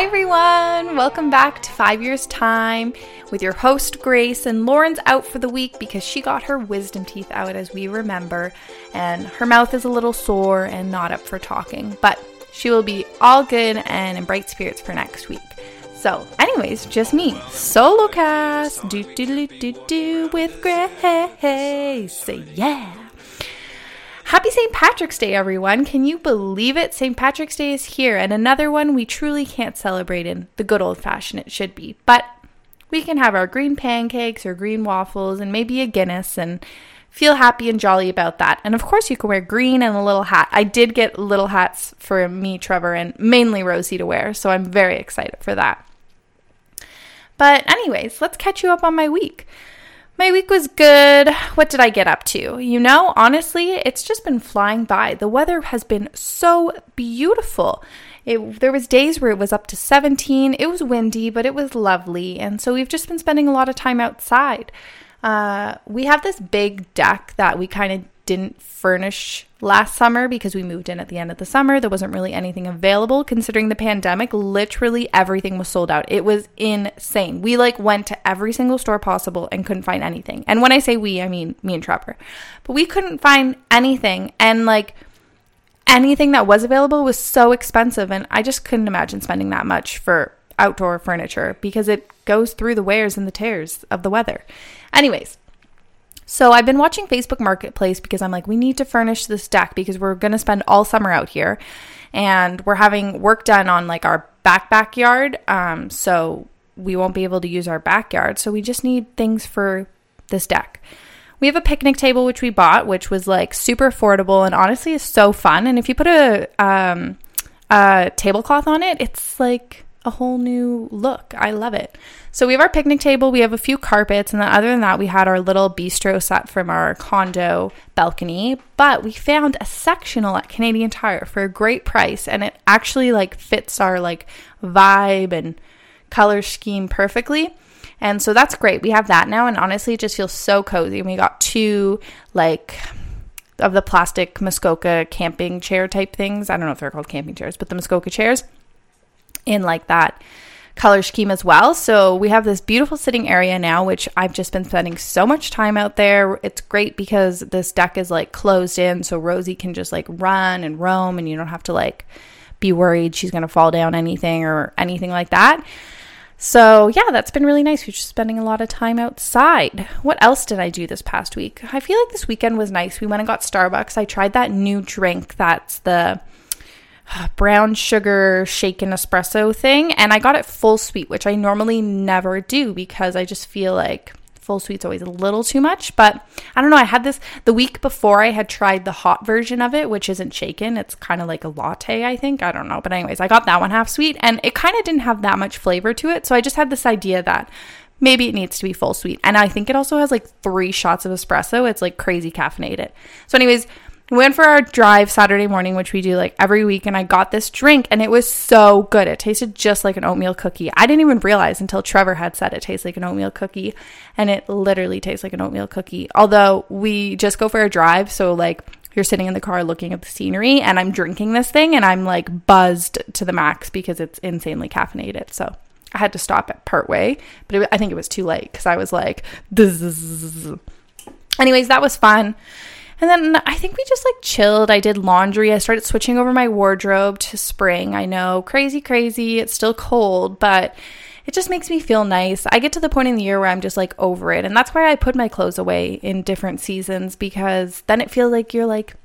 Hi, everyone. Welcome back to Five Years Time with your host, Grace. And Lauren's out for the week because she got her wisdom teeth out, as we remember, and her mouth is a little sore and not up for talking. But she will be all good and in bright spirits for next week. So, anyways, just me, solo cast, do do do do do with Grace. Say yeah. Happy St. Patrick's Day, everyone. Can you believe it? St. Patrick's Day is here, and another one we truly can't celebrate in the good old fashioned it should be. But we can have our green pancakes or green waffles and maybe a Guinness and feel happy and jolly about that. And of course, you can wear green and a little hat. I did get little hats for me, Trevor, and mainly Rosie to wear, so I'm very excited for that. But, anyways, let's catch you up on my week. My week was good. What did I get up to? You know, honestly, it's just been flying by. The weather has been so beautiful. It, there was days where it was up to 17. It was windy, but it was lovely. And so we've just been spending a lot of time outside. Uh, we have this big deck that we kind of didn't furnish last summer because we moved in at the end of the summer. There wasn't really anything available considering the pandemic. Literally everything was sold out. It was insane. We like went to every single store possible and couldn't find anything. And when I say we, I mean me and Trevor. But we couldn't find anything and like anything that was available was so expensive and I just couldn't imagine spending that much for outdoor furniture because it goes through the wears and the tears of the weather. Anyways, so I've been watching Facebook Marketplace because I'm like, we need to furnish this deck because we're going to spend all summer out here. And we're having work done on like our back backyard. Um, so we won't be able to use our backyard. So we just need things for this deck. We have a picnic table which we bought, which was like super affordable and honestly is so fun. And if you put a um, a tablecloth on it, it's like a whole new look. I love it. So we have our picnic table, we have a few carpets, and then other than that, we had our little bistro set from our condo balcony. But we found a sectional at Canadian Tire for a great price, and it actually like fits our like vibe and color scheme perfectly. And so that's great. We have that now, and honestly, it just feels so cozy. And we got two like of the plastic Muskoka camping chair type things. I don't know if they're called camping chairs, but the Muskoka chairs in like that color scheme as well. So we have this beautiful sitting area now, which I've just been spending so much time out there. It's great because this deck is like closed in, so Rosie can just like run and roam, and you don't have to like be worried she's going to fall down anything or anything like that. So, yeah, that's been really nice. We're just spending a lot of time outside. What else did I do this past week? I feel like this weekend was nice. We went and got Starbucks. I tried that new drink that's the brown sugar shaken espresso thing and I got it full sweet, which I normally never do because I just feel like full sweet's always a little too much. But I don't know. I had this the week before I had tried the hot version of it, which isn't shaken. It's kind of like a latte, I think. I don't know. But, anyways, I got that one half sweet and it kind of didn't have that much flavor to it. So I just had this idea that maybe it needs to be full sweet. And I think it also has like three shots of espresso. It's like crazy caffeinated. So, anyways, we went for our drive Saturday morning, which we do like every week, and I got this drink and it was so good. It tasted just like an oatmeal cookie. I didn't even realize until Trevor had said it tastes like an oatmeal cookie, and it literally tastes like an oatmeal cookie. Although we just go for a drive, so like you're sitting in the car looking at the scenery, and I'm drinking this thing and I'm like buzzed to the max because it's insanely caffeinated. So I had to stop at part way, but it, I think it was too late because I was like, anyways, that was fun. And then I think we just like chilled. I did laundry. I started switching over my wardrobe to spring. I know, crazy, crazy. It's still cold, but it just makes me feel nice. I get to the point in the year where I'm just like over it. And that's why I put my clothes away in different seasons because then it feels like you're like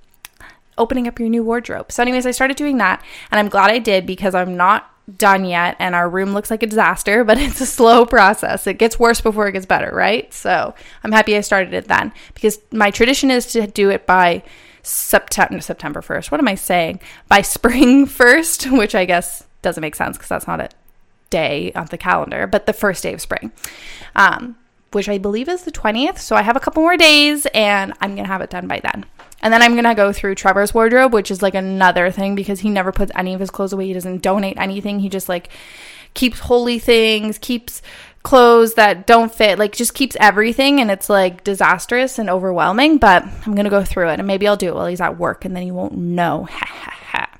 opening up your new wardrobe. So, anyways, I started doing that. And I'm glad I did because I'm not done yet and our room looks like a disaster, but it's a slow process. It gets worse before it gets better, right? So I'm happy I started it then because my tradition is to do it by September September 1st. What am I saying? By spring 1st, which I guess doesn't make sense because that's not a day on the calendar, but the first day of spring. Um, which I believe is the 20th. So I have a couple more days and I'm going to have it done by then. And then I'm going to go through Trevor's wardrobe, which is like another thing because he never puts any of his clothes away. He doesn't donate anything. He just like keeps holey things, keeps clothes that don't fit, like just keeps everything. And it's like disastrous and overwhelming. But I'm going to go through it and maybe I'll do it while he's at work and then he won't know. Ha ha.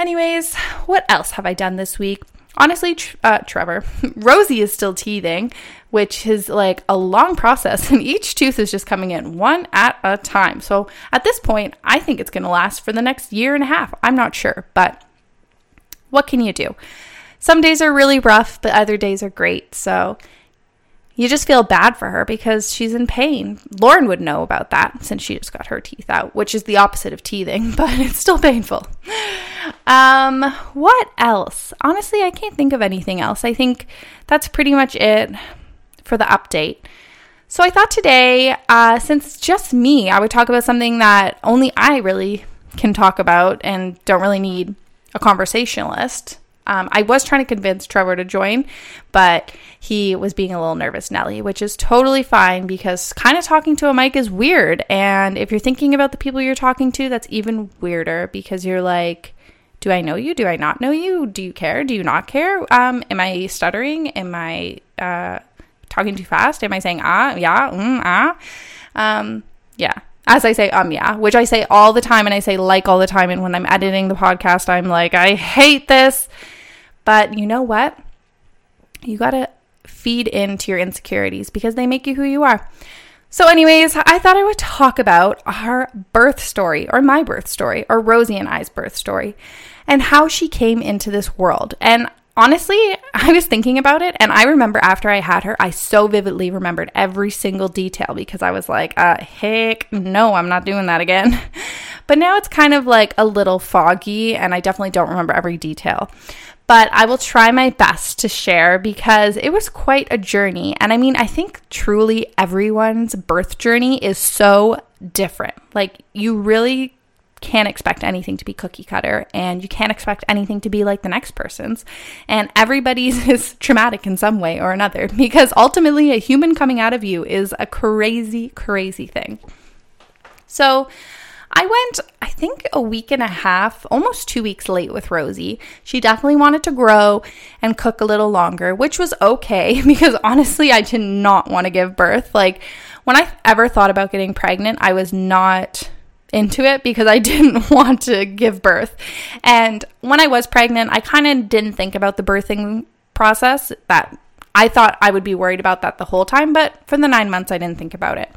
Anyways, what else have I done this week? Honestly, uh, Trevor, Rosie is still teething, which is like a long process, and each tooth is just coming in one at a time. So at this point, I think it's going to last for the next year and a half. I'm not sure, but what can you do? Some days are really rough, but other days are great. So you just feel bad for her because she's in pain. Lauren would know about that since she just got her teeth out, which is the opposite of teething, but it's still painful. Um, what else? Honestly, I can't think of anything else. I think that's pretty much it for the update. So I thought today, uh, since it's just me, I would talk about something that only I really can talk about and don't really need a conversationalist. Um, I was trying to convince Trevor to join, but he was being a little nervous, Nelly, which is totally fine because kind of talking to a mic is weird. And if you're thinking about the people you're talking to, that's even weirder because you're like, do I know you? Do I not know you? Do you care? Do you not care? Um, am I stuttering? Am I uh, talking too fast? Am I saying ah, yeah, mm, ah? Um, yeah. As I say, um, yeah, which I say all the time and I say like all the time. And when I'm editing the podcast, I'm like, I hate this. But you know what? You got to feed into your insecurities because they make you who you are. So, anyways, I thought I would talk about our birth story, or my birth story, or Rosie and I's birth story, and how she came into this world. And honestly, I was thinking about it, and I remember after I had her, I so vividly remembered every single detail because I was like, uh, heck no, I'm not doing that again. But now it's kind of like a little foggy, and I definitely don't remember every detail but I will try my best to share because it was quite a journey. And I mean, I think truly everyone's birth journey is so different. Like, you really can't expect anything to be cookie cutter and you can't expect anything to be like the next person's. And everybody's is traumatic in some way or another because ultimately a human coming out of you is a crazy, crazy thing. So, I went, I think, a week and a half, almost two weeks late with Rosie. She definitely wanted to grow and cook a little longer, which was okay because honestly, I did not want to give birth. Like, when I ever thought about getting pregnant, I was not into it because I didn't want to give birth. And when I was pregnant, I kind of didn't think about the birthing process that I thought I would be worried about that the whole time, but for the nine months, I didn't think about it.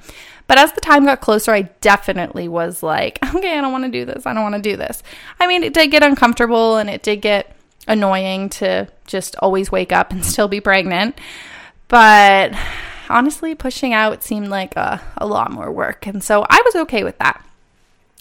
But as the time got closer, I definitely was like, okay, I don't want to do this. I don't want to do this. I mean, it did get uncomfortable and it did get annoying to just always wake up and still be pregnant. But honestly, pushing out seemed like a, a lot more work. And so I was okay with that.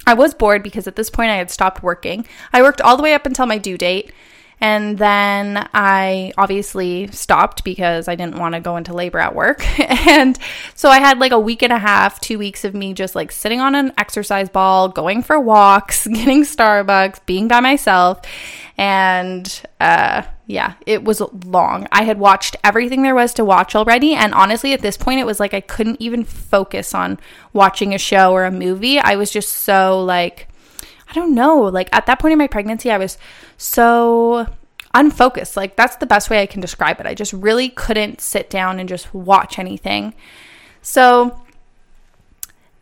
I was bored because at this point I had stopped working. I worked all the way up until my due date. And then I obviously stopped because I didn't want to go into labor at work. and so I had like a week and a half, two weeks of me just like sitting on an exercise ball, going for walks, getting Starbucks, being by myself. And uh, yeah, it was long. I had watched everything there was to watch already. And honestly, at this point, it was like I couldn't even focus on watching a show or a movie. I was just so like, I don't know. Like at that point in my pregnancy, I was so unfocused. Like that's the best way I can describe it. I just really couldn't sit down and just watch anything. So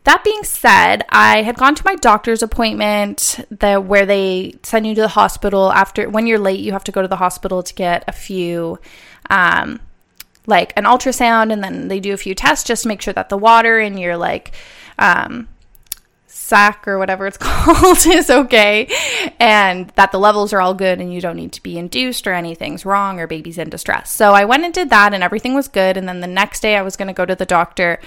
that being said, I had gone to my doctor's appointment the, where they send you to the hospital after when you're late, you have to go to the hospital to get a few um, like an ultrasound and then they do a few tests just to make sure that the water in your like um, or whatever it's called is okay and that the levels are all good and you don't need to be induced or anything's wrong or baby's in distress. So I went and did that and everything was good. And then the next day I was going to go to the doctor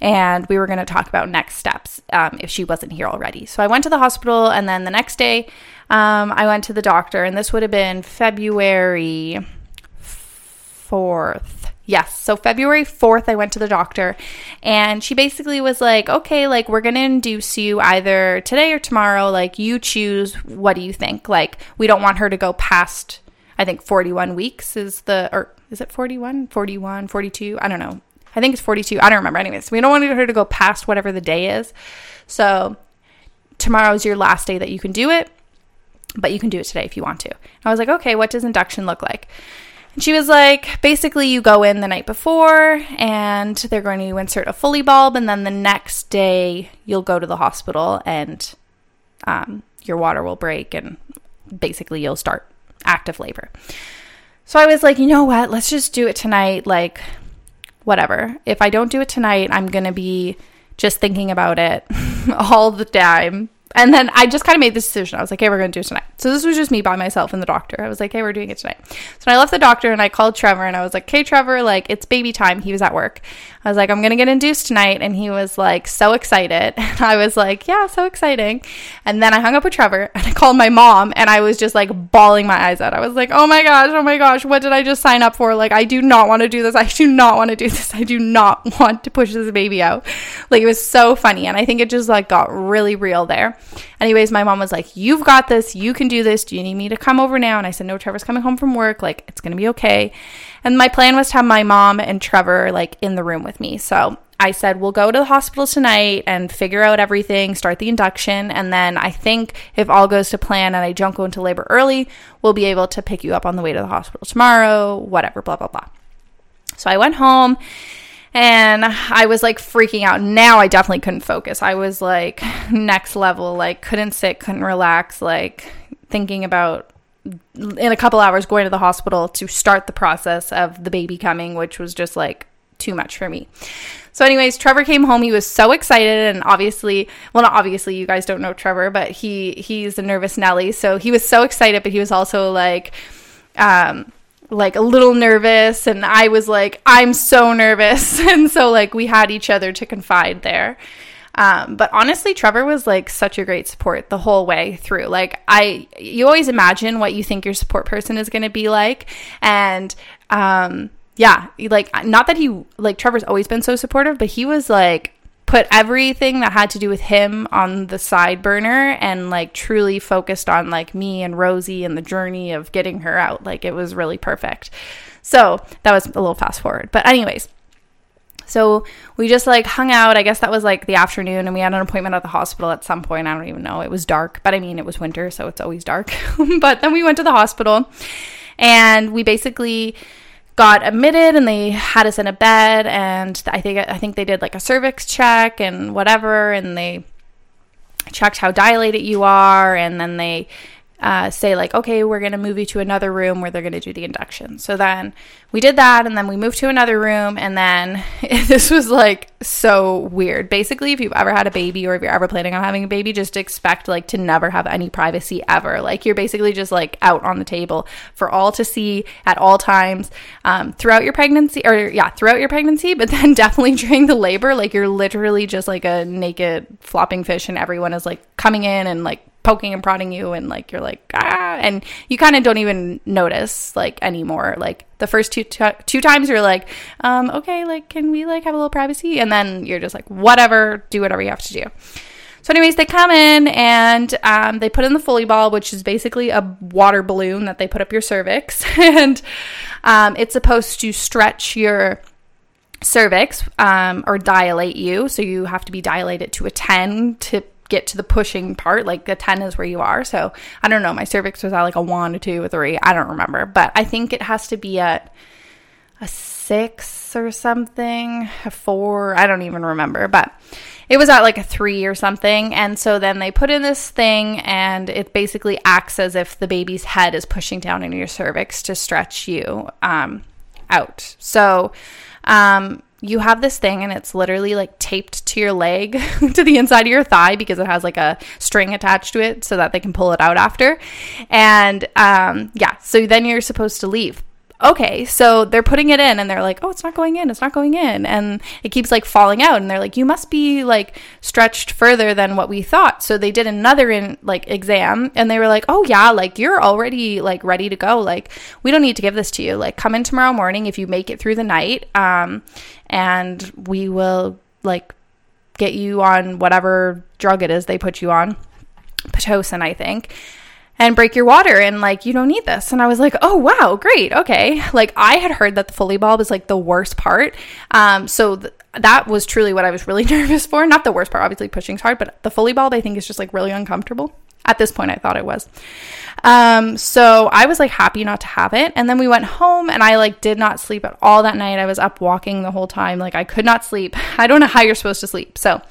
and we were going to talk about next steps um, if she wasn't here already. So I went to the hospital and then the next day um, I went to the doctor and this would have been February 4th. Yes. So February 4th, I went to the doctor and she basically was like, okay, like we're going to induce you either today or tomorrow. Like you choose. What do you think? Like we don't want her to go past, I think 41 weeks is the, or is it 41, 41, 42? I don't know. I think it's 42. I don't remember. Anyways, we don't want her to go past whatever the day is. So tomorrow is your last day that you can do it, but you can do it today if you want to. I was like, okay, what does induction look like? And she was like, basically, you go in the night before and they're going to insert a Foley bulb, and then the next day you'll go to the hospital and um, your water will break, and basically you'll start active labor. So I was like, you know what? Let's just do it tonight. Like, whatever. If I don't do it tonight, I'm going to be just thinking about it all the time. And then I just kind of made the decision. I was like, hey, we're going to do it tonight. So this was just me by myself and the doctor. I was like, hey, we're doing it tonight. So I left the doctor and I called Trevor and I was like, hey, Trevor, like, it's baby time. He was at work. I was like, I'm going to get induced tonight. And he was like, so excited. And I was like, yeah, so exciting. And then I hung up with Trevor and I called my mom and I was just like bawling my eyes out. I was like, oh my gosh, oh my gosh, what did I just sign up for? Like, I do not want to do this. I do not want to do this. I do not want to push this baby out. Like, it was so funny. And I think it just like got really real there. Anyways, my mom was like, you've got this. You can do this. Do you need me to come over now? And I said, no, Trevor's coming home from work. Like, it's going to be okay. And my plan was to have my mom and Trevor like in the room with me. So I said, we'll go to the hospital tonight and figure out everything, start the induction. And then I think if all goes to plan and I don't go into labor early, we'll be able to pick you up on the way to the hospital tomorrow, whatever, blah, blah, blah. So I went home and I was like freaking out. Now I definitely couldn't focus. I was like next level, like couldn't sit, couldn't relax, like thinking about in a couple hours going to the hospital to start the process of the baby coming, which was just like too much for me. So, anyways, Trevor came home. He was so excited, and obviously, well, not obviously, you guys don't know Trevor, but he he's a nervous Nelly. So he was so excited, but he was also like, um, like a little nervous, and I was like, I'm so nervous, and so like we had each other to confide there. Um, but honestly, Trevor was like such a great support the whole way through. Like I, you always imagine what you think your support person is going to be like, and um, yeah, like not that he like Trevor's always been so supportive, but he was like put everything that had to do with him on the side burner and like truly focused on like me and Rosie and the journey of getting her out. Like it was really perfect. So that was a little fast forward. But anyways, so we just like hung out. I guess that was like the afternoon, and we had an appointment at the hospital at some point. I don't even know. It was dark, but I mean, it was winter, so it's always dark. but then we went to the hospital, and we basically got admitted, and they had us in a bed, and I think I think they did like a cervix check and whatever, and they checked how dilated you are, and then they uh, say like okay we're going to move you to another room where they're going to do the induction. So then we did that and then we moved to another room and then this was like so weird. Basically if you've ever had a baby or if you're ever planning on having a baby just expect like to never have any privacy ever. Like you're basically just like out on the table for all to see at all times um, throughout your pregnancy or yeah throughout your pregnancy but then definitely during the labor. Like you're literally just like a naked flopping fish and everyone is like coming in and like poking and prodding you and like you're like ah and you kind of don't even notice like anymore. Like the first two t- two times you're like um okay like can we like have a little privacy? And then you're just like whatever do whatever you have to do. So anyways they come in and um, they put in the Foley ball which is basically a water balloon that they put up your cervix. And um, it's supposed to stretch your cervix um, or dilate you. So you have to be dilated to a 10 to get to the pushing part. Like the 10 is where you are. So I don't know. My cervix was at like a one, a two, a three. I don't remember. But I think it has to be at a six or something, a four. I don't even remember. But it was at like a three or something. And so then they put in this thing and it basically acts as if the baby's head is pushing down into your cervix to stretch you um, out. So, um, you have this thing and it's literally like taped to your leg to the inside of your thigh because it has like a string attached to it so that they can pull it out after. And um, yeah, so then you're supposed to leave okay, so they're putting it in and they're like, oh, it's not going in, it's not going in. And it keeps like falling out. And they're like, you must be like stretched further than what we thought. So they did another in like exam and they were like, oh, yeah, like you're already like ready to go. Like, we don't need to give this to you. Like, come in tomorrow morning if you make it through the night. Um, and we will like get you on whatever drug it is they put you on. Pitocin, I think and break your water and like you don't need this. And i was like oh wow great okay. Like i had heard that the Foley bulb is like the worst part. Um so th- that was truly what i was really nervous for. Not the worst part obviously pushing's hard but the Foley bulb i think is just like really uncomfortable. At this point i thought it was. Um so i was like happy not to have it. And then we went home and i like did not sleep at all that night. I was up walking the whole time. Like i could not sleep. I don't know how you're supposed to sleep. So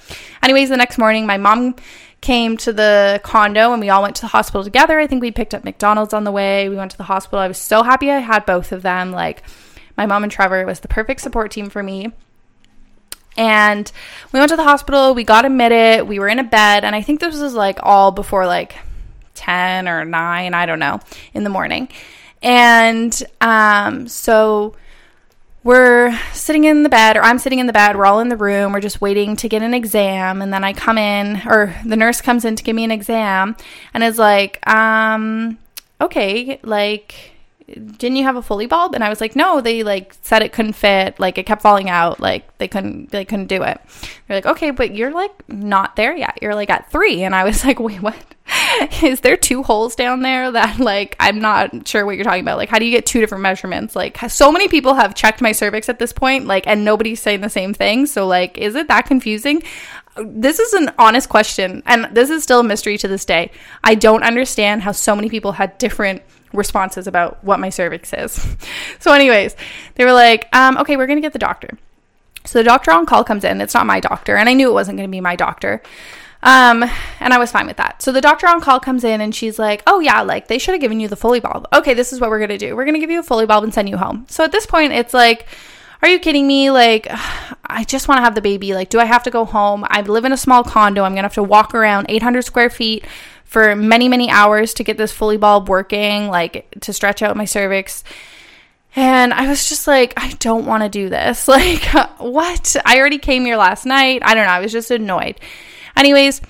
anyways the next morning my mom came to the condo and we all went to the hospital together. I think we picked up McDonald's on the way. We went to the hospital. I was so happy I had both of them. Like my mom and Trevor was the perfect support team for me. And we went to the hospital, we got admitted, we were in a bed, and I think this was like all before like 10 or 9, I don't know, in the morning. And um, so we're sitting in the bed, or I'm sitting in the bed, we're all in the room, we're just waiting to get an exam. And then I come in, or the nurse comes in to give me an exam and is like, um, okay, like, didn't you have a Foley bulb and i was like no they like said it couldn't fit. Like it kept falling out. Like they couldn't they couldn't do it. They're like okay but you're like not there yet. You're like at three. And i was like wait what? Is there two holes down there that like i'm not sure what you're talking about? Like how do you get two different measurements? Like so many people have checked my cervix at this point like and nobody's saying the same thing. So like is it that confusing? This is an honest question and this is still a mystery to this day. I don't understand how so many people had different responses about what my cervix is. So, anyways, they were like, um, okay, we're going to get the doctor. So the doctor on call comes in. It's not my doctor, and I knew it wasn't going to be my doctor. Um, and I was fine with that. So the doctor on call comes in and she's like, "Oh yeah, like they should have given you the Foley bulb. Okay, this is what we're gonna do. We're gonna give you a Foley bulb and send you home." So at this point, it's like, "Are you kidding me? Like, I just want to have the baby. Like, do I have to go home? I live in a small condo. I'm gonna have to walk around 800 square feet for many, many hours to get this Foley bulb working, like to stretch out my cervix. And I was just like, I don't want to do this. Like, what? I already came here last night. I don't know. I was just annoyed. Anyways,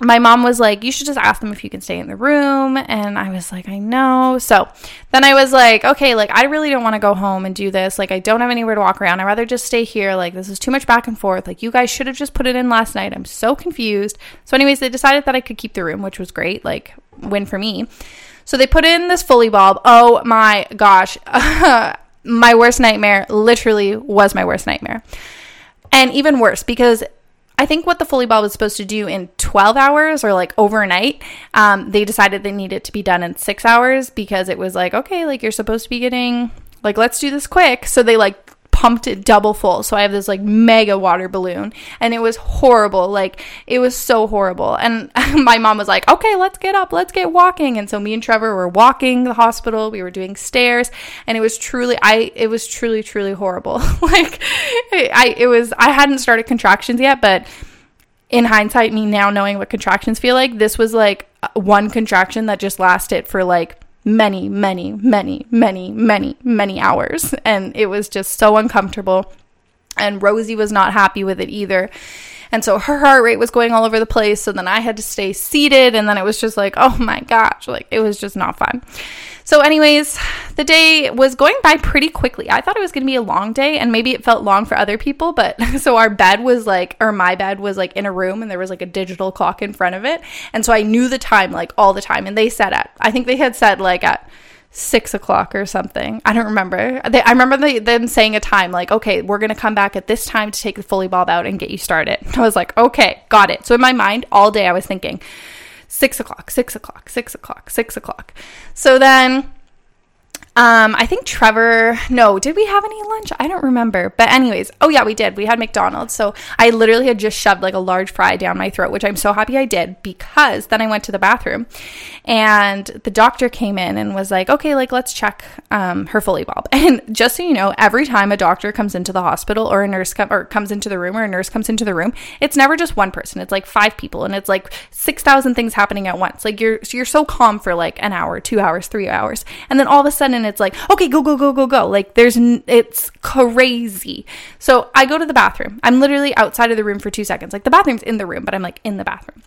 my mom was like, You should just ask them if you can stay in the room. And I was like, I know. So then I was like, Okay, like, I really don't want to go home and do this. Like, I don't have anywhere to walk around. I'd rather just stay here. Like, this is too much back and forth. Like, you guys should have just put it in last night. I'm so confused. So, anyways, they decided that I could keep the room, which was great. Like, win for me. So they put in this Foley bulb. Oh my gosh. my worst nightmare literally was my worst nightmare. And even worse because I think what the Foley bulb was supposed to do in 12 hours or like overnight, um, they decided they needed to be done in six hours because it was like, okay, like you're supposed to be getting, like, let's do this quick. So they like pumped it double full. So I have this like mega water balloon and it was horrible. Like it was so horrible. And my mom was like, okay, let's get up, let's get walking. And so me and Trevor were walking the hospital. We were doing stairs and it was truly, I, it was truly, truly horrible. like I, it was, I hadn't started contractions yet, but in hindsight, me now knowing what contractions feel like, this was like one contraction that just lasted for like many, many, many, many, many, many hours. And it was just so uncomfortable. And Rosie was not happy with it either. And so her heart rate was going all over the place. So then I had to stay seated. And then it was just like, oh my gosh, like it was just not fun. So, anyways, the day was going by pretty quickly. I thought it was going to be a long day, and maybe it felt long for other people. But so our bed was like, or my bed was like in a room, and there was like a digital clock in front of it. And so I knew the time like all the time. And they said at, I think they had said like at, six o'clock or something. I don't remember. They, I remember they, them saying a time like, okay, we're going to come back at this time to take the Foley bulb out and get you started. I was like, okay, got it. So in my mind, all day I was thinking, six o'clock, six o'clock, six o'clock, six o'clock. So then um, I think Trevor, no, did we have any lunch? I don't remember. But, anyways, oh yeah, we did. We had McDonald's. So I literally had just shoved like a large fry down my throat, which I'm so happy I did because then I went to the bathroom and the doctor came in and was like, okay, like let's check um, her Foley bulb. And just so you know, every time a doctor comes into the hospital or a nurse com- or comes into the room or a nurse comes into the room, it's never just one person. It's like five people and it's like 6,000 things happening at once. Like you're, you're so calm for like an hour, two hours, three hours. And then all of a sudden it's like, okay, go, go, go, go, go. Like there's, n- it's crazy. So I go to the bathroom. I'm literally outside of the room for two seconds. Like the bathroom's in the room, but I'm like in the bathroom.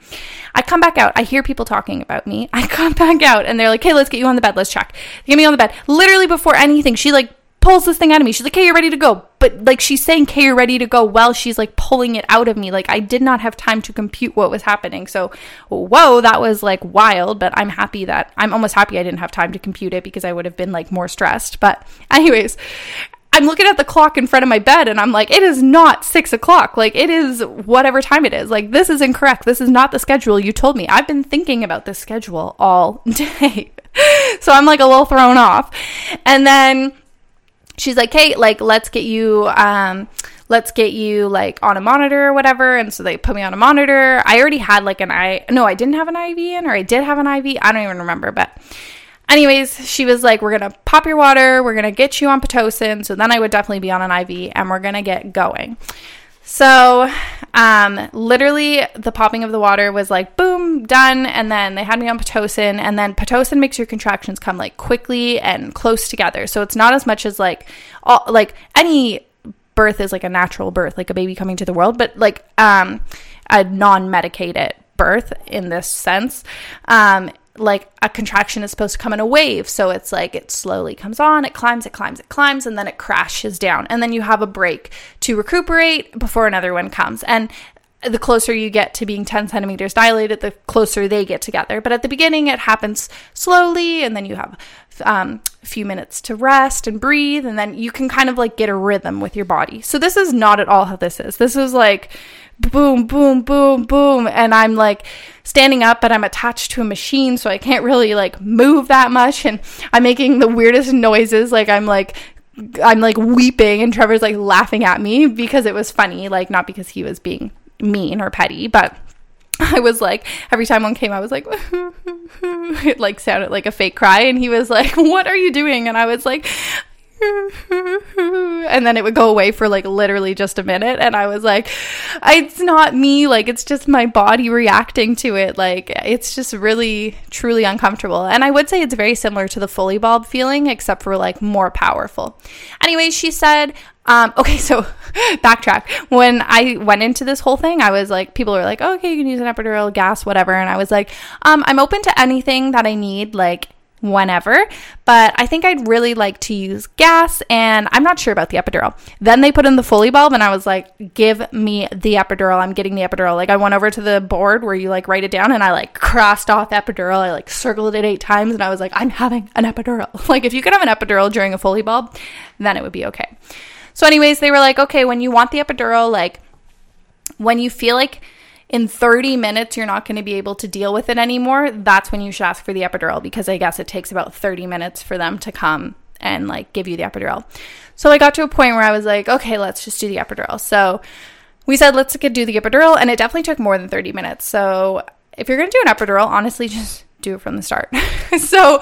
I come back out. I hear people talking about me. I come back out and they're like, hey, let's get you on the bed. Let's check. Get me on the bed. Literally before anything, she like pulls this thing out of me. She's like, "Hey, you're ready to go." But like she's saying, "Hey, you're ready to go." Well, she's like pulling it out of me. Like I did not have time to compute what was happening. So, whoa, that was like wild. But I'm happy that I'm almost happy I didn't have time to compute it because I would have been like more stressed. But anyways. I'm looking at the clock in front of my bed and I'm like, it is not six o'clock. Like, it is whatever time it is. Like, this is incorrect. This is not the schedule you told me. I've been thinking about this schedule all day. so I'm like a little thrown off. And then she's like, "Hey, like let's get you um let's get you like on a monitor or whatever. And so they put me on a monitor. I already had like an I, no, I didn't have an IV in, or I did have an IV. I don't even remember, but anyways, she was like, We're gonna pop your water, we're gonna get you on Pitocin. So then I would definitely be on an IV and we're gonna get going. So, um, literally, the popping of the water was like, boom, done. And then they had me on Pitocin. And then Pitocin makes your contractions come like quickly and close together. So it's not as much as like, all, like any birth is like a natural birth, like a baby coming to the world, but like, um, a non medicated birth in this sense. Um, like a contraction is supposed to come in a wave. So it's like it slowly comes on, it climbs, it climbs, it climbs, and then it crashes down. And then you have a break to recuperate before another one comes. And the closer you get to being 10 centimeters dilated, the closer they get together. But at the beginning, it happens slowly, and then you have um, a few minutes to rest and breathe, and then you can kind of like get a rhythm with your body. So, this is not at all how this is. This is like boom, boom, boom, boom. And I'm like standing up, but I'm attached to a machine, so I can't really like move that much. And I'm making the weirdest noises. Like I'm like, I'm like weeping, and Trevor's like laughing at me because it was funny, like not because he was being mean or petty, but I was like, every time one came, I was like, it like sounded like a fake cry. And he was like, What are you doing? And I was like, and then it would go away for like literally just a minute and i was like it's not me like it's just my body reacting to it like it's just really truly uncomfortable and i would say it's very similar to the Foley bulb feeling except for like more powerful anyway she said um, okay, so backtrack. When I went into this whole thing, I was like, people were like, oh, okay, you can use an epidural, gas, whatever. And I was like, um, I'm open to anything that I need. Like, whenever, but I think I'd really like to use gas and I'm not sure about the epidural. Then they put in the Foley bulb and I was like, give me the epidural. I'm getting the epidural. Like I went over to the board where you like write it down and I like crossed off epidural. I like circled it eight times and I was like, I'm having an epidural. Like if you could have an epidural during a Foley bulb, then it would be okay. So anyways, they were like, okay, when you want the epidural, like when you feel like in 30 minutes you're not going to be able to deal with it anymore, that's when you should ask for the epidural because I guess it takes about 30 minutes for them to come and like give you the epidural. So I got to a point where I was like, okay, let's just do the epidural. So we said, let's do the epidural. And it definitely took more than 30 minutes. So if you're going to do an epidural, honestly, just do it from the start. so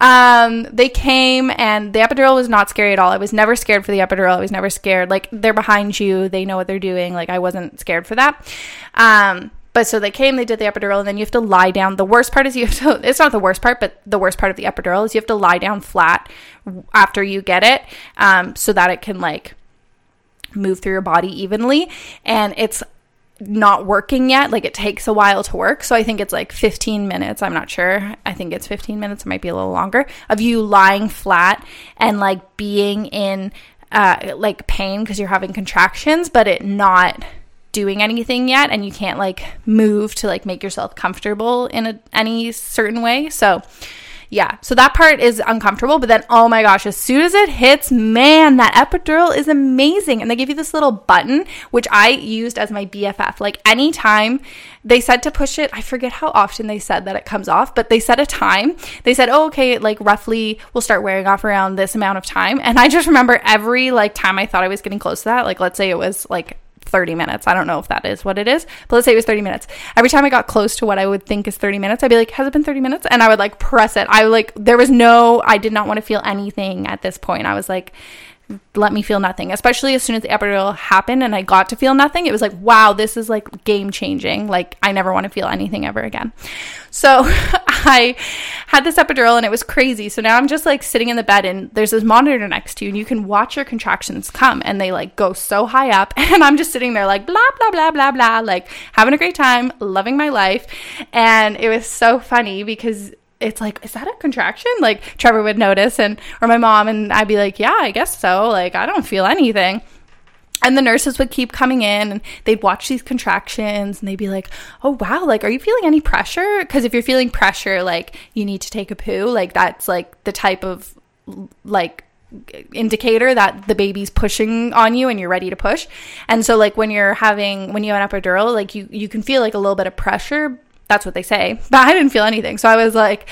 um, they came and the epidural was not scary at all. I was never scared for the epidural. I was never scared. Like they're behind you, they know what they're doing. Like I wasn't scared for that. Um, but so they came, they did the epidural, and then you have to lie down. The worst part is you have to, it's not the worst part, but the worst part of the epidural is you have to lie down flat after you get it um, so that it can like move through your body evenly. And it's not working yet. Like it takes a while to work. So I think it's like 15 minutes. I'm not sure. I think it's 15 minutes. It might be a little longer of you lying flat and like being in uh, like pain because you're having contractions, but it not doing anything yet. And you can't like move to like make yourself comfortable in a, any certain way. So yeah, so that part is uncomfortable, but then oh my gosh, as soon as it hits, man, that epidural is amazing. And they give you this little button, which I used as my BFF. Like anytime they said to push it, I forget how often they said that it comes off, but they set a time. They said, oh, okay, like roughly we'll start wearing off around this amount of time. And I just remember every like time I thought I was getting close to that, like let's say it was like 30 minutes. I don't know if that is what it is, but let's say it was 30 minutes. Every time I got close to what I would think is 30 minutes, I'd be like, has it been 30 minutes? And I would like press it. I like, there was no, I did not want to feel anything at this point. I was like, let me feel nothing, especially as soon as the epidural happened and I got to feel nothing. It was like, wow, this is like game changing. Like, I never want to feel anything ever again. So I had this epidural and it was crazy. So now I'm just like sitting in the bed and there's this monitor next to you and you can watch your contractions come and they like go so high up. And I'm just sitting there like, blah, blah, blah, blah, blah, like having a great time, loving my life. And it was so funny because it's like, is that a contraction? Like Trevor would notice and or my mom and I'd be like, yeah, I guess so. Like I don't feel anything. And the nurses would keep coming in and they'd watch these contractions and they'd be like, "Oh wow, like are you feeling any pressure?" Because if you're feeling pressure, like you need to take a poo. Like that's like the type of like indicator that the baby's pushing on you and you're ready to push. And so like when you're having when you have an epidural, like you you can feel like a little bit of pressure, that's what they say. But I didn't feel anything. So I was like,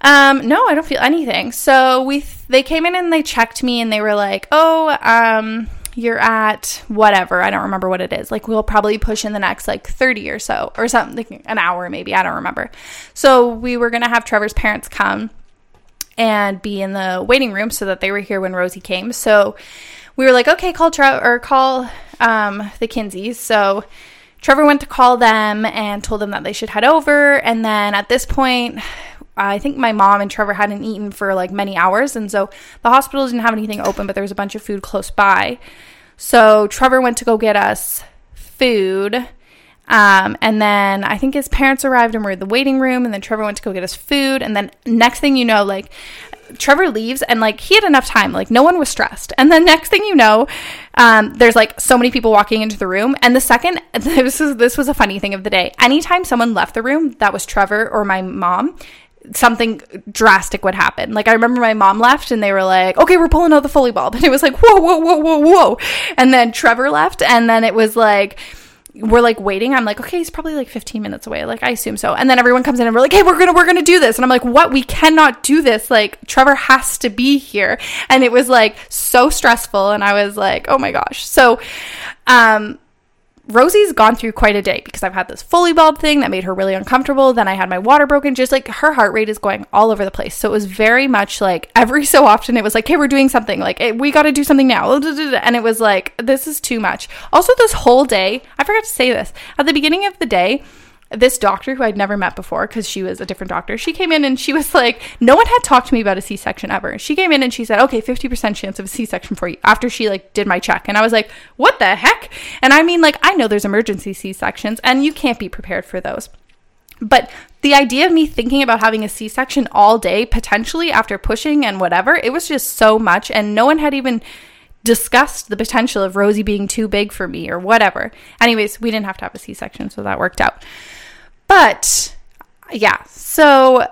um, no, I don't feel anything. So we, they came in and they checked me and they were like, oh, um, you're at whatever. I don't remember what it is. Like we'll probably push in the next like 30 or so or something, an hour maybe. I don't remember. So we were going to have Trevor's parents come and be in the waiting room so that they were here when Rosie came. So we were like, okay, call Trevor or call um, the Kinseys. So Trevor went to call them and told them that they should head over. And then at this point, I think my mom and Trevor hadn't eaten for like many hours. And so the hospital didn't have anything open, but there was a bunch of food close by. So Trevor went to go get us food. Um, and then I think his parents arrived and were in the waiting room. And then Trevor went to go get us food. And then next thing you know, like Trevor leaves and like he had enough time. Like no one was stressed. And then next thing you know, um, there's like so many people walking into the room. And the second this was this was a funny thing of the day. Anytime someone left the room, that was Trevor or my mom something drastic would happen. Like I remember my mom left and they were like, "Okay, we're pulling out the Foley bulb," and it was like, "Whoa, whoa, whoa, whoa, whoa!" And then Trevor left, and then it was like. We're like waiting. I'm like, okay, he's probably like 15 minutes away. Like, I assume so. And then everyone comes in and we're like, hey, we're gonna we're gonna do this. And I'm like, what? We cannot do this. Like, Trevor has to be here. And it was like so stressful. And I was like, oh my gosh. So, um, Rosie's gone through quite a day because I've had this Foley bulb thing that made her really uncomfortable. Then I had my water broken. Just like her heart rate is going all over the place. So it was very much like every so often it was like, hey, we're doing something. Like, hey, we got to do something now. And it was like, this is too much. Also, this whole day, I forgot to say this at the beginning of the day, this doctor who I'd never met before because she was a different doctor, she came in and she was like, no one had talked to me about a C section ever. She came in and she said, okay, 50% chance of a C section for you after she like did my check. And I was like, what the heck? And I mean, like, I know there's emergency C sections and you can't be prepared for those. But the idea of me thinking about having a C section all day, potentially after pushing and whatever, it was just so much. And no one had even discussed the potential of Rosie being too big for me or whatever. Anyways, we didn't have to have a C section, so that worked out. But yeah, so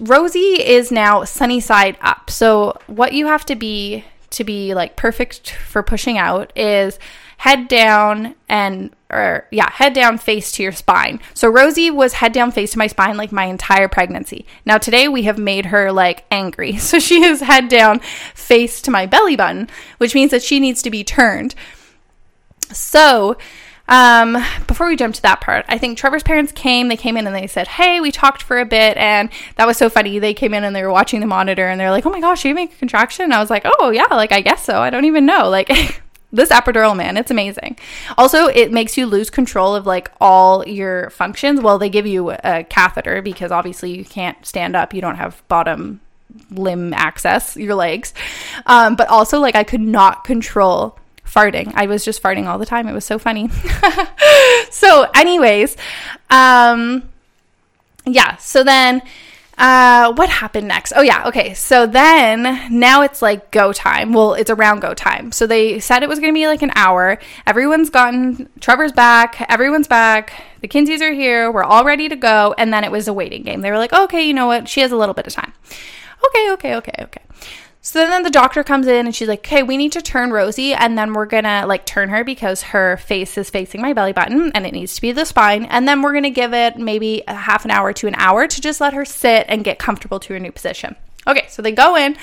Rosie is now sunny side up. So what you have to be to be like perfect for pushing out is head down and or yeah, head down face to your spine. So Rosie was head down face to my spine like my entire pregnancy. Now today we have made her like angry. So she is head down face to my belly button, which means that she needs to be turned. So um, before we jump to that part, I think Trevor's parents came. They came in and they said, "Hey, we talked for a bit," and that was so funny. They came in and they were watching the monitor and they're like, "Oh my gosh, you make a contraction?" And I was like, "Oh yeah, like I guess so. I don't even know." Like this epidural, man, it's amazing. Also, it makes you lose control of like all your functions. Well, they give you a catheter because obviously you can't stand up. You don't have bottom limb access, your legs. Um, but also, like, I could not control farting. I was just farting all the time. It was so funny. so, anyways, um, yeah. So then, uh, what happened next? Oh yeah, okay. So then now it's like go time. Well, it's around go time. So they said it was gonna be like an hour. Everyone's gotten Trevor's back. Everyone's back. The Kinseys are here. We're all ready to go. And then it was a waiting game. They were like, okay, you know what? She has a little bit of time. Okay, okay, okay, okay. So then the doctor comes in and she's like, okay, we need to turn Rosie and then we're gonna like turn her because her face is facing my belly button and it needs to be the spine. And then we're gonna give it maybe a half an hour to an hour to just let her sit and get comfortable to her new position. Okay, so they go in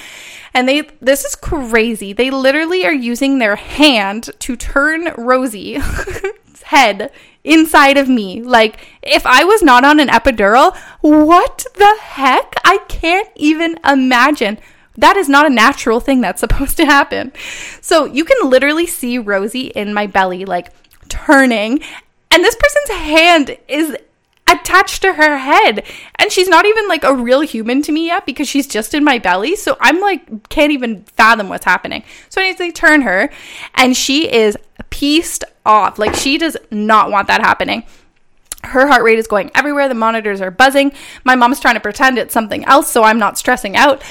and they, this is crazy. They literally are using their hand to turn Rosie's head inside of me. Like, if I was not on an epidural, what the heck? I can't even imagine. That is not a natural thing that's supposed to happen. So you can literally see Rosie in my belly, like turning, and this person's hand is attached to her head. And she's not even like a real human to me yet because she's just in my belly. So I'm like, can't even fathom what's happening. So I need to turn her, and she is pieced off. Like she does not want that happening her heart rate is going everywhere. The monitors are buzzing. My mom's trying to pretend it's something else, so I'm not stressing out.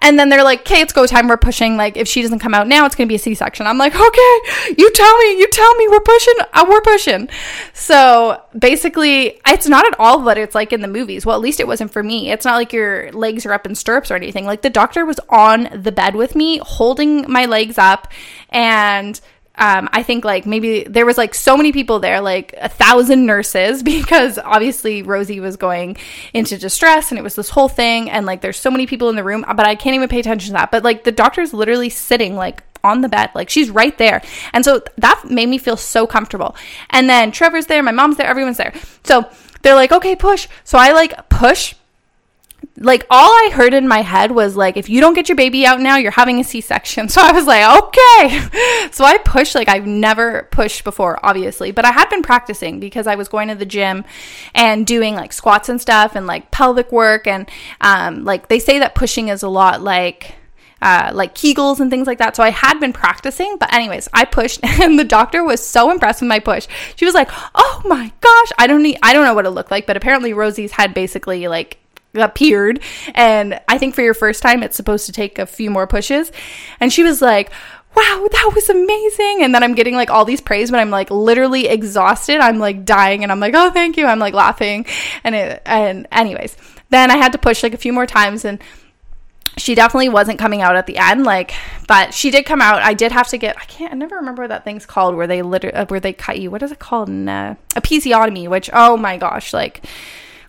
And then they're like, okay, it's go time. We're pushing. Like, if she doesn't come out now, it's going to be a C section. I'm like, okay, you tell me, you tell me, we're pushing, uh, we're pushing. So basically, it's not at all what it's like in the movies. Well, at least it wasn't for me. It's not like your legs are up in stirrups or anything. Like, the doctor was on the bed with me, holding my legs up and um, I think like maybe there was like so many people there, like a thousand nurses, because obviously Rosie was going into distress and it was this whole thing. And like there's so many people in the room, but I can't even pay attention to that. But like the doctor's literally sitting like on the bed. Like she's right there. And so that made me feel so comfortable. And then Trevor's there, my mom's there, everyone's there. So they're like, okay, push. So I like push like all I heard in my head was like, if you don't get your baby out now, you're having a C-section. So I was like, okay. So I pushed like I've never pushed before, obviously, but I had been practicing because I was going to the gym and doing like squats and stuff and like pelvic work and um, like they say that pushing is a lot like uh, like Kegels and things like that. So I had been practicing, but anyways, I pushed, and the doctor was so impressed with my push. She was like, "Oh my gosh, I don't need, I don't know what it looked like, but apparently Rosie's had basically like appeared. And I think for your first time, it's supposed to take a few more pushes. And she was like, wow, that was amazing. And then I'm getting like all these praise, but I'm like literally exhausted. I'm like dying and I'm like, oh, thank you. I'm like laughing. And it, and anyways, then I had to push like a few more times and she definitely wasn't coming out at the end like but she did come out i did have to get i can't i never remember what that thing's called where they literally uh, where they cut you what is it called uh, episiotomy which oh my gosh like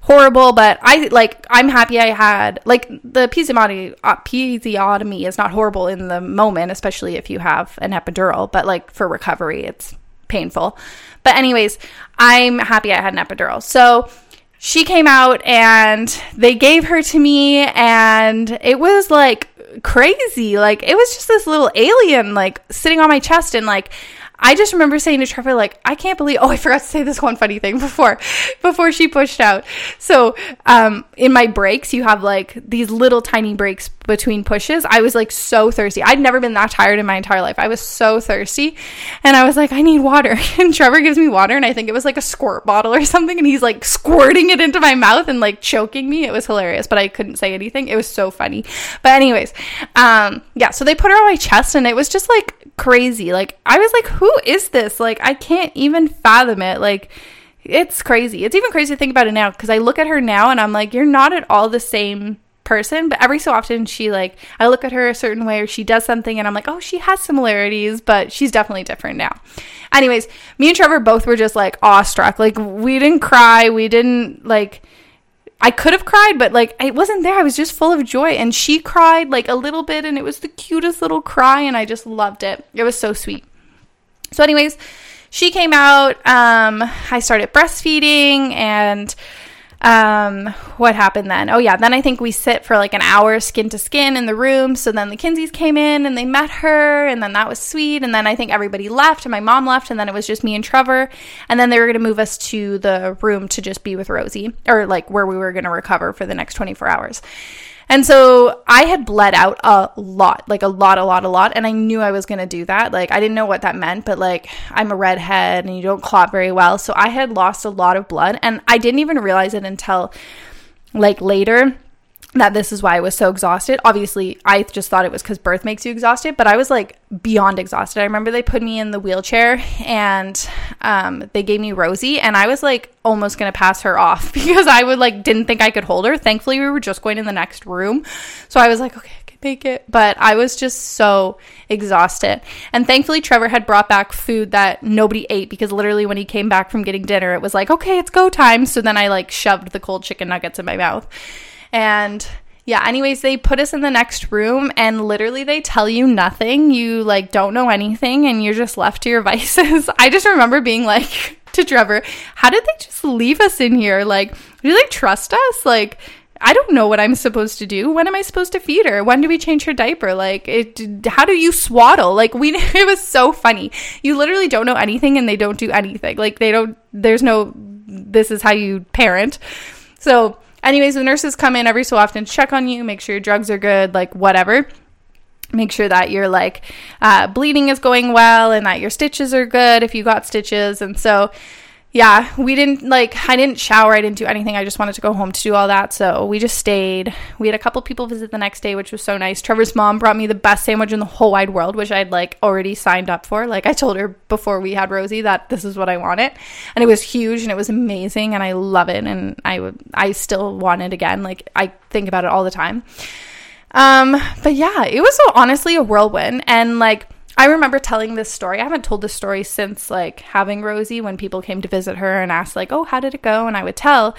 horrible, but I like I'm happy I had like the episiotomy uh, episiotomy is not horrible in the moment, especially if you have an epidural, but like for recovery it's painful. But anyways, I'm happy I had an epidural. So she came out and they gave her to me and it was like crazy. Like it was just this little alien like sitting on my chest and like I just remember saying to Trevor, like, I can't believe, oh, I forgot to say this one funny thing before, before she pushed out. So, um, in my breaks, you have like these little tiny breaks between pushes. I was like so thirsty. I'd never been that tired in my entire life. I was so thirsty. And I was like, I need water. And Trevor gives me water. And I think it was like a squirt bottle or something. And he's like squirting it into my mouth and like choking me. It was hilarious, but I couldn't say anything. It was so funny. But, anyways, um, yeah, so they put her on my chest and it was just like crazy. Like, I was like, who is this? Like, I can't even fathom it. Like, it's crazy. It's even crazy to think about it now because I look at her now and I'm like, you're not at all the same person, but every so often she like I look at her a certain way or she does something and I'm like, "Oh, she has similarities, but she's definitely different now." Anyways, me and Trevor both were just like awestruck. Like we didn't cry, we didn't like I could have cried, but like I wasn't there. I was just full of joy. And she cried like a little bit, and it was the cutest little cry, and I just loved it. It was so sweet. So, anyways, she came out. Um, I started breastfeeding, and um, what happened then? Oh yeah, then I think we sit for like an hour skin to skin in the room. So then the Kinseys came in and they met her, and then that was sweet. And then I think everybody left, and my mom left, and then it was just me and Trevor. And then they were gonna move us to the room to just be with Rosie, or like where we were gonna recover for the next 24 hours. And so I had bled out a lot, like a lot, a lot, a lot. And I knew I was going to do that. Like, I didn't know what that meant, but like, I'm a redhead and you don't clot very well. So I had lost a lot of blood. And I didn't even realize it until like later that this is why I was so exhausted. Obviously, I just thought it was because birth makes you exhausted, but I was like beyond exhausted. I remember they put me in the wheelchair and um, they gave me Rosie, and I was like almost gonna pass her off because I would like didn't think I could hold her. Thankfully, we were just going in the next room, so I was like, okay, I can make it. But I was just so exhausted, and thankfully, Trevor had brought back food that nobody ate because literally when he came back from getting dinner, it was like, okay, it's go time. So then I like shoved the cold chicken nuggets in my mouth. And yeah, anyways, they put us in the next room and literally they tell you nothing. You like don't know anything and you're just left to your vices. I just remember being like to Trevor, how did they just leave us in here? Like, do they trust us? Like, I don't know what I'm supposed to do. When am I supposed to feed her? When do we change her diaper? Like, it, how do you swaddle? Like, we, it was so funny. You literally don't know anything and they don't do anything. Like, they don't, there's no, this is how you parent. So, anyways, the nurses come in every so often check on you, make sure your drugs are good, like whatever. Make sure that your like uh, bleeding is going well and that your stitches are good if you got stitches. And so yeah, we didn't like, I didn't shower, I didn't do anything. I just wanted to go home to do all that. So we just stayed. We had a couple people visit the next day, which was so nice. Trevor's mom brought me the best sandwich in the whole wide world, which I'd like already signed up for. Like I told her before we had Rosie that this is what I wanted. And it was huge and it was amazing and I love it. And I would, I still want it again. Like I think about it all the time. Um, but yeah, it was so honestly a whirlwind. And like, I remember telling this story. I haven't told this story since like having Rosie when people came to visit her and asked like, "Oh, how did it go?" and I would tell.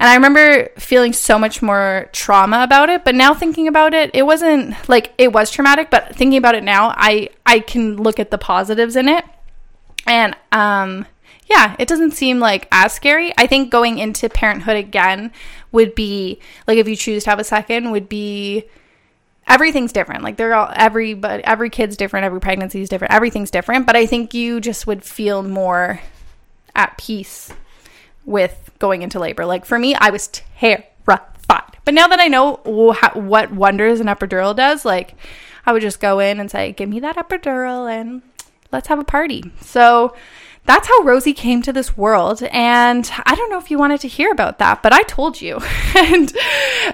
And I remember feeling so much more trauma about it, but now thinking about it, it wasn't like it was traumatic, but thinking about it now, I I can look at the positives in it. And um yeah, it doesn't seem like as scary. I think going into parenthood again would be like if you choose to have a second would be everything's different. Like they're all every but every kid's different, every pregnancy is different, everything's different. But I think you just would feel more at peace with going into labor. Like for me, I was terrified. But now that I know what wonders an epidural does, like I would just go in and say, "Give me that epidural and let's have a party." So that's how Rosie came to this world. And I don't know if you wanted to hear about that, but I told you. and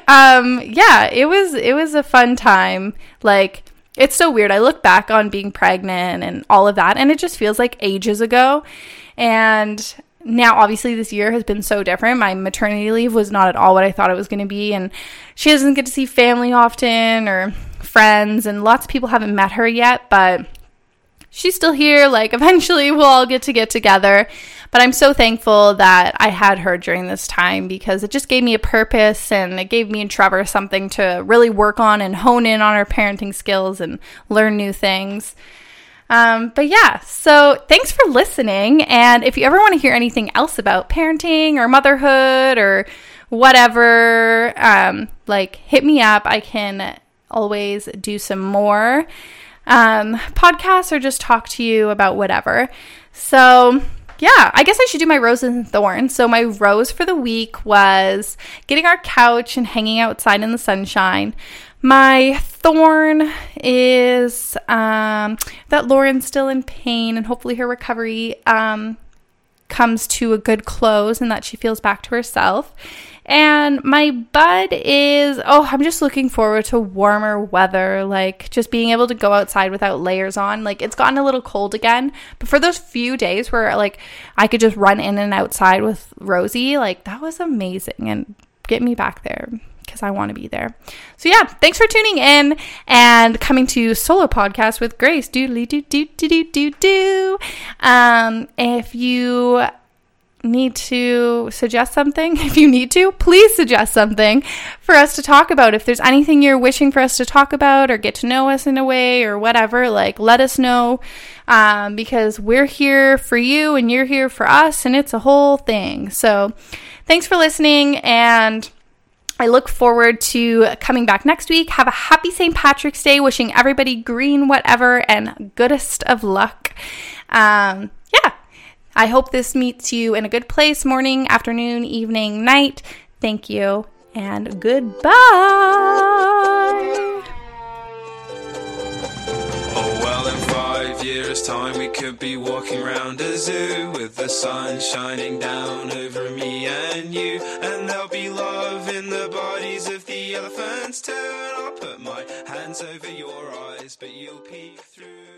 um, yeah, it was it was a fun time. Like it's so weird. I look back on being pregnant and all of that, and it just feels like ages ago. And now obviously this year has been so different my maternity leave was not at all what i thought it was going to be and she doesn't get to see family often or friends and lots of people haven't met her yet but she's still here. Like, eventually we'll all get to get together. But I'm so thankful that I had her during this time because it just gave me a purpose and it gave me and Trevor something to really work on and hone in on our parenting skills and learn new things. Um, but yeah, so thanks for listening. And if you ever want to hear anything else about parenting or motherhood or whatever, um, like hit me up. I can always do some more um, podcasts or just talk to you about whatever. So, yeah, I guess I should do my roses and thorns. So, my rose for the week was getting our couch and hanging outside in the sunshine. My thorn is um, that Lauren's still in pain and hopefully her recovery um, comes to a good close and that she feels back to herself. And my bud is, oh, I'm just looking forward to warmer weather, like just being able to go outside without layers on. Like it's gotten a little cold again, but for those few days where like I could just run in and outside with Rosie, like that was amazing and get me back there because I want to be there. So yeah, thanks for tuning in and coming to solo podcast with Grace. Doodly doo doo doo doo doo. Um, if you need to suggest something, if you need to, please suggest something for us to talk about. If there's anything you're wishing for us to talk about or get to know us in a way or whatever, like let us know um, because we're here for you and you're here for us and it's a whole thing. So thanks for listening and. I look forward to coming back next week. Have a happy St. Patrick's Day. Wishing everybody green, whatever, and goodest of luck. Um, I hope this meets you in a good place morning, afternoon, evening, night. Thank you and goodbye. Oh, well, in five years' time, we could be walking around a zoo with the sun shining down over me and you. And there'll be love in the bodies of the elephants, too. And I'll put my hands over your eyes, but you'll peek through.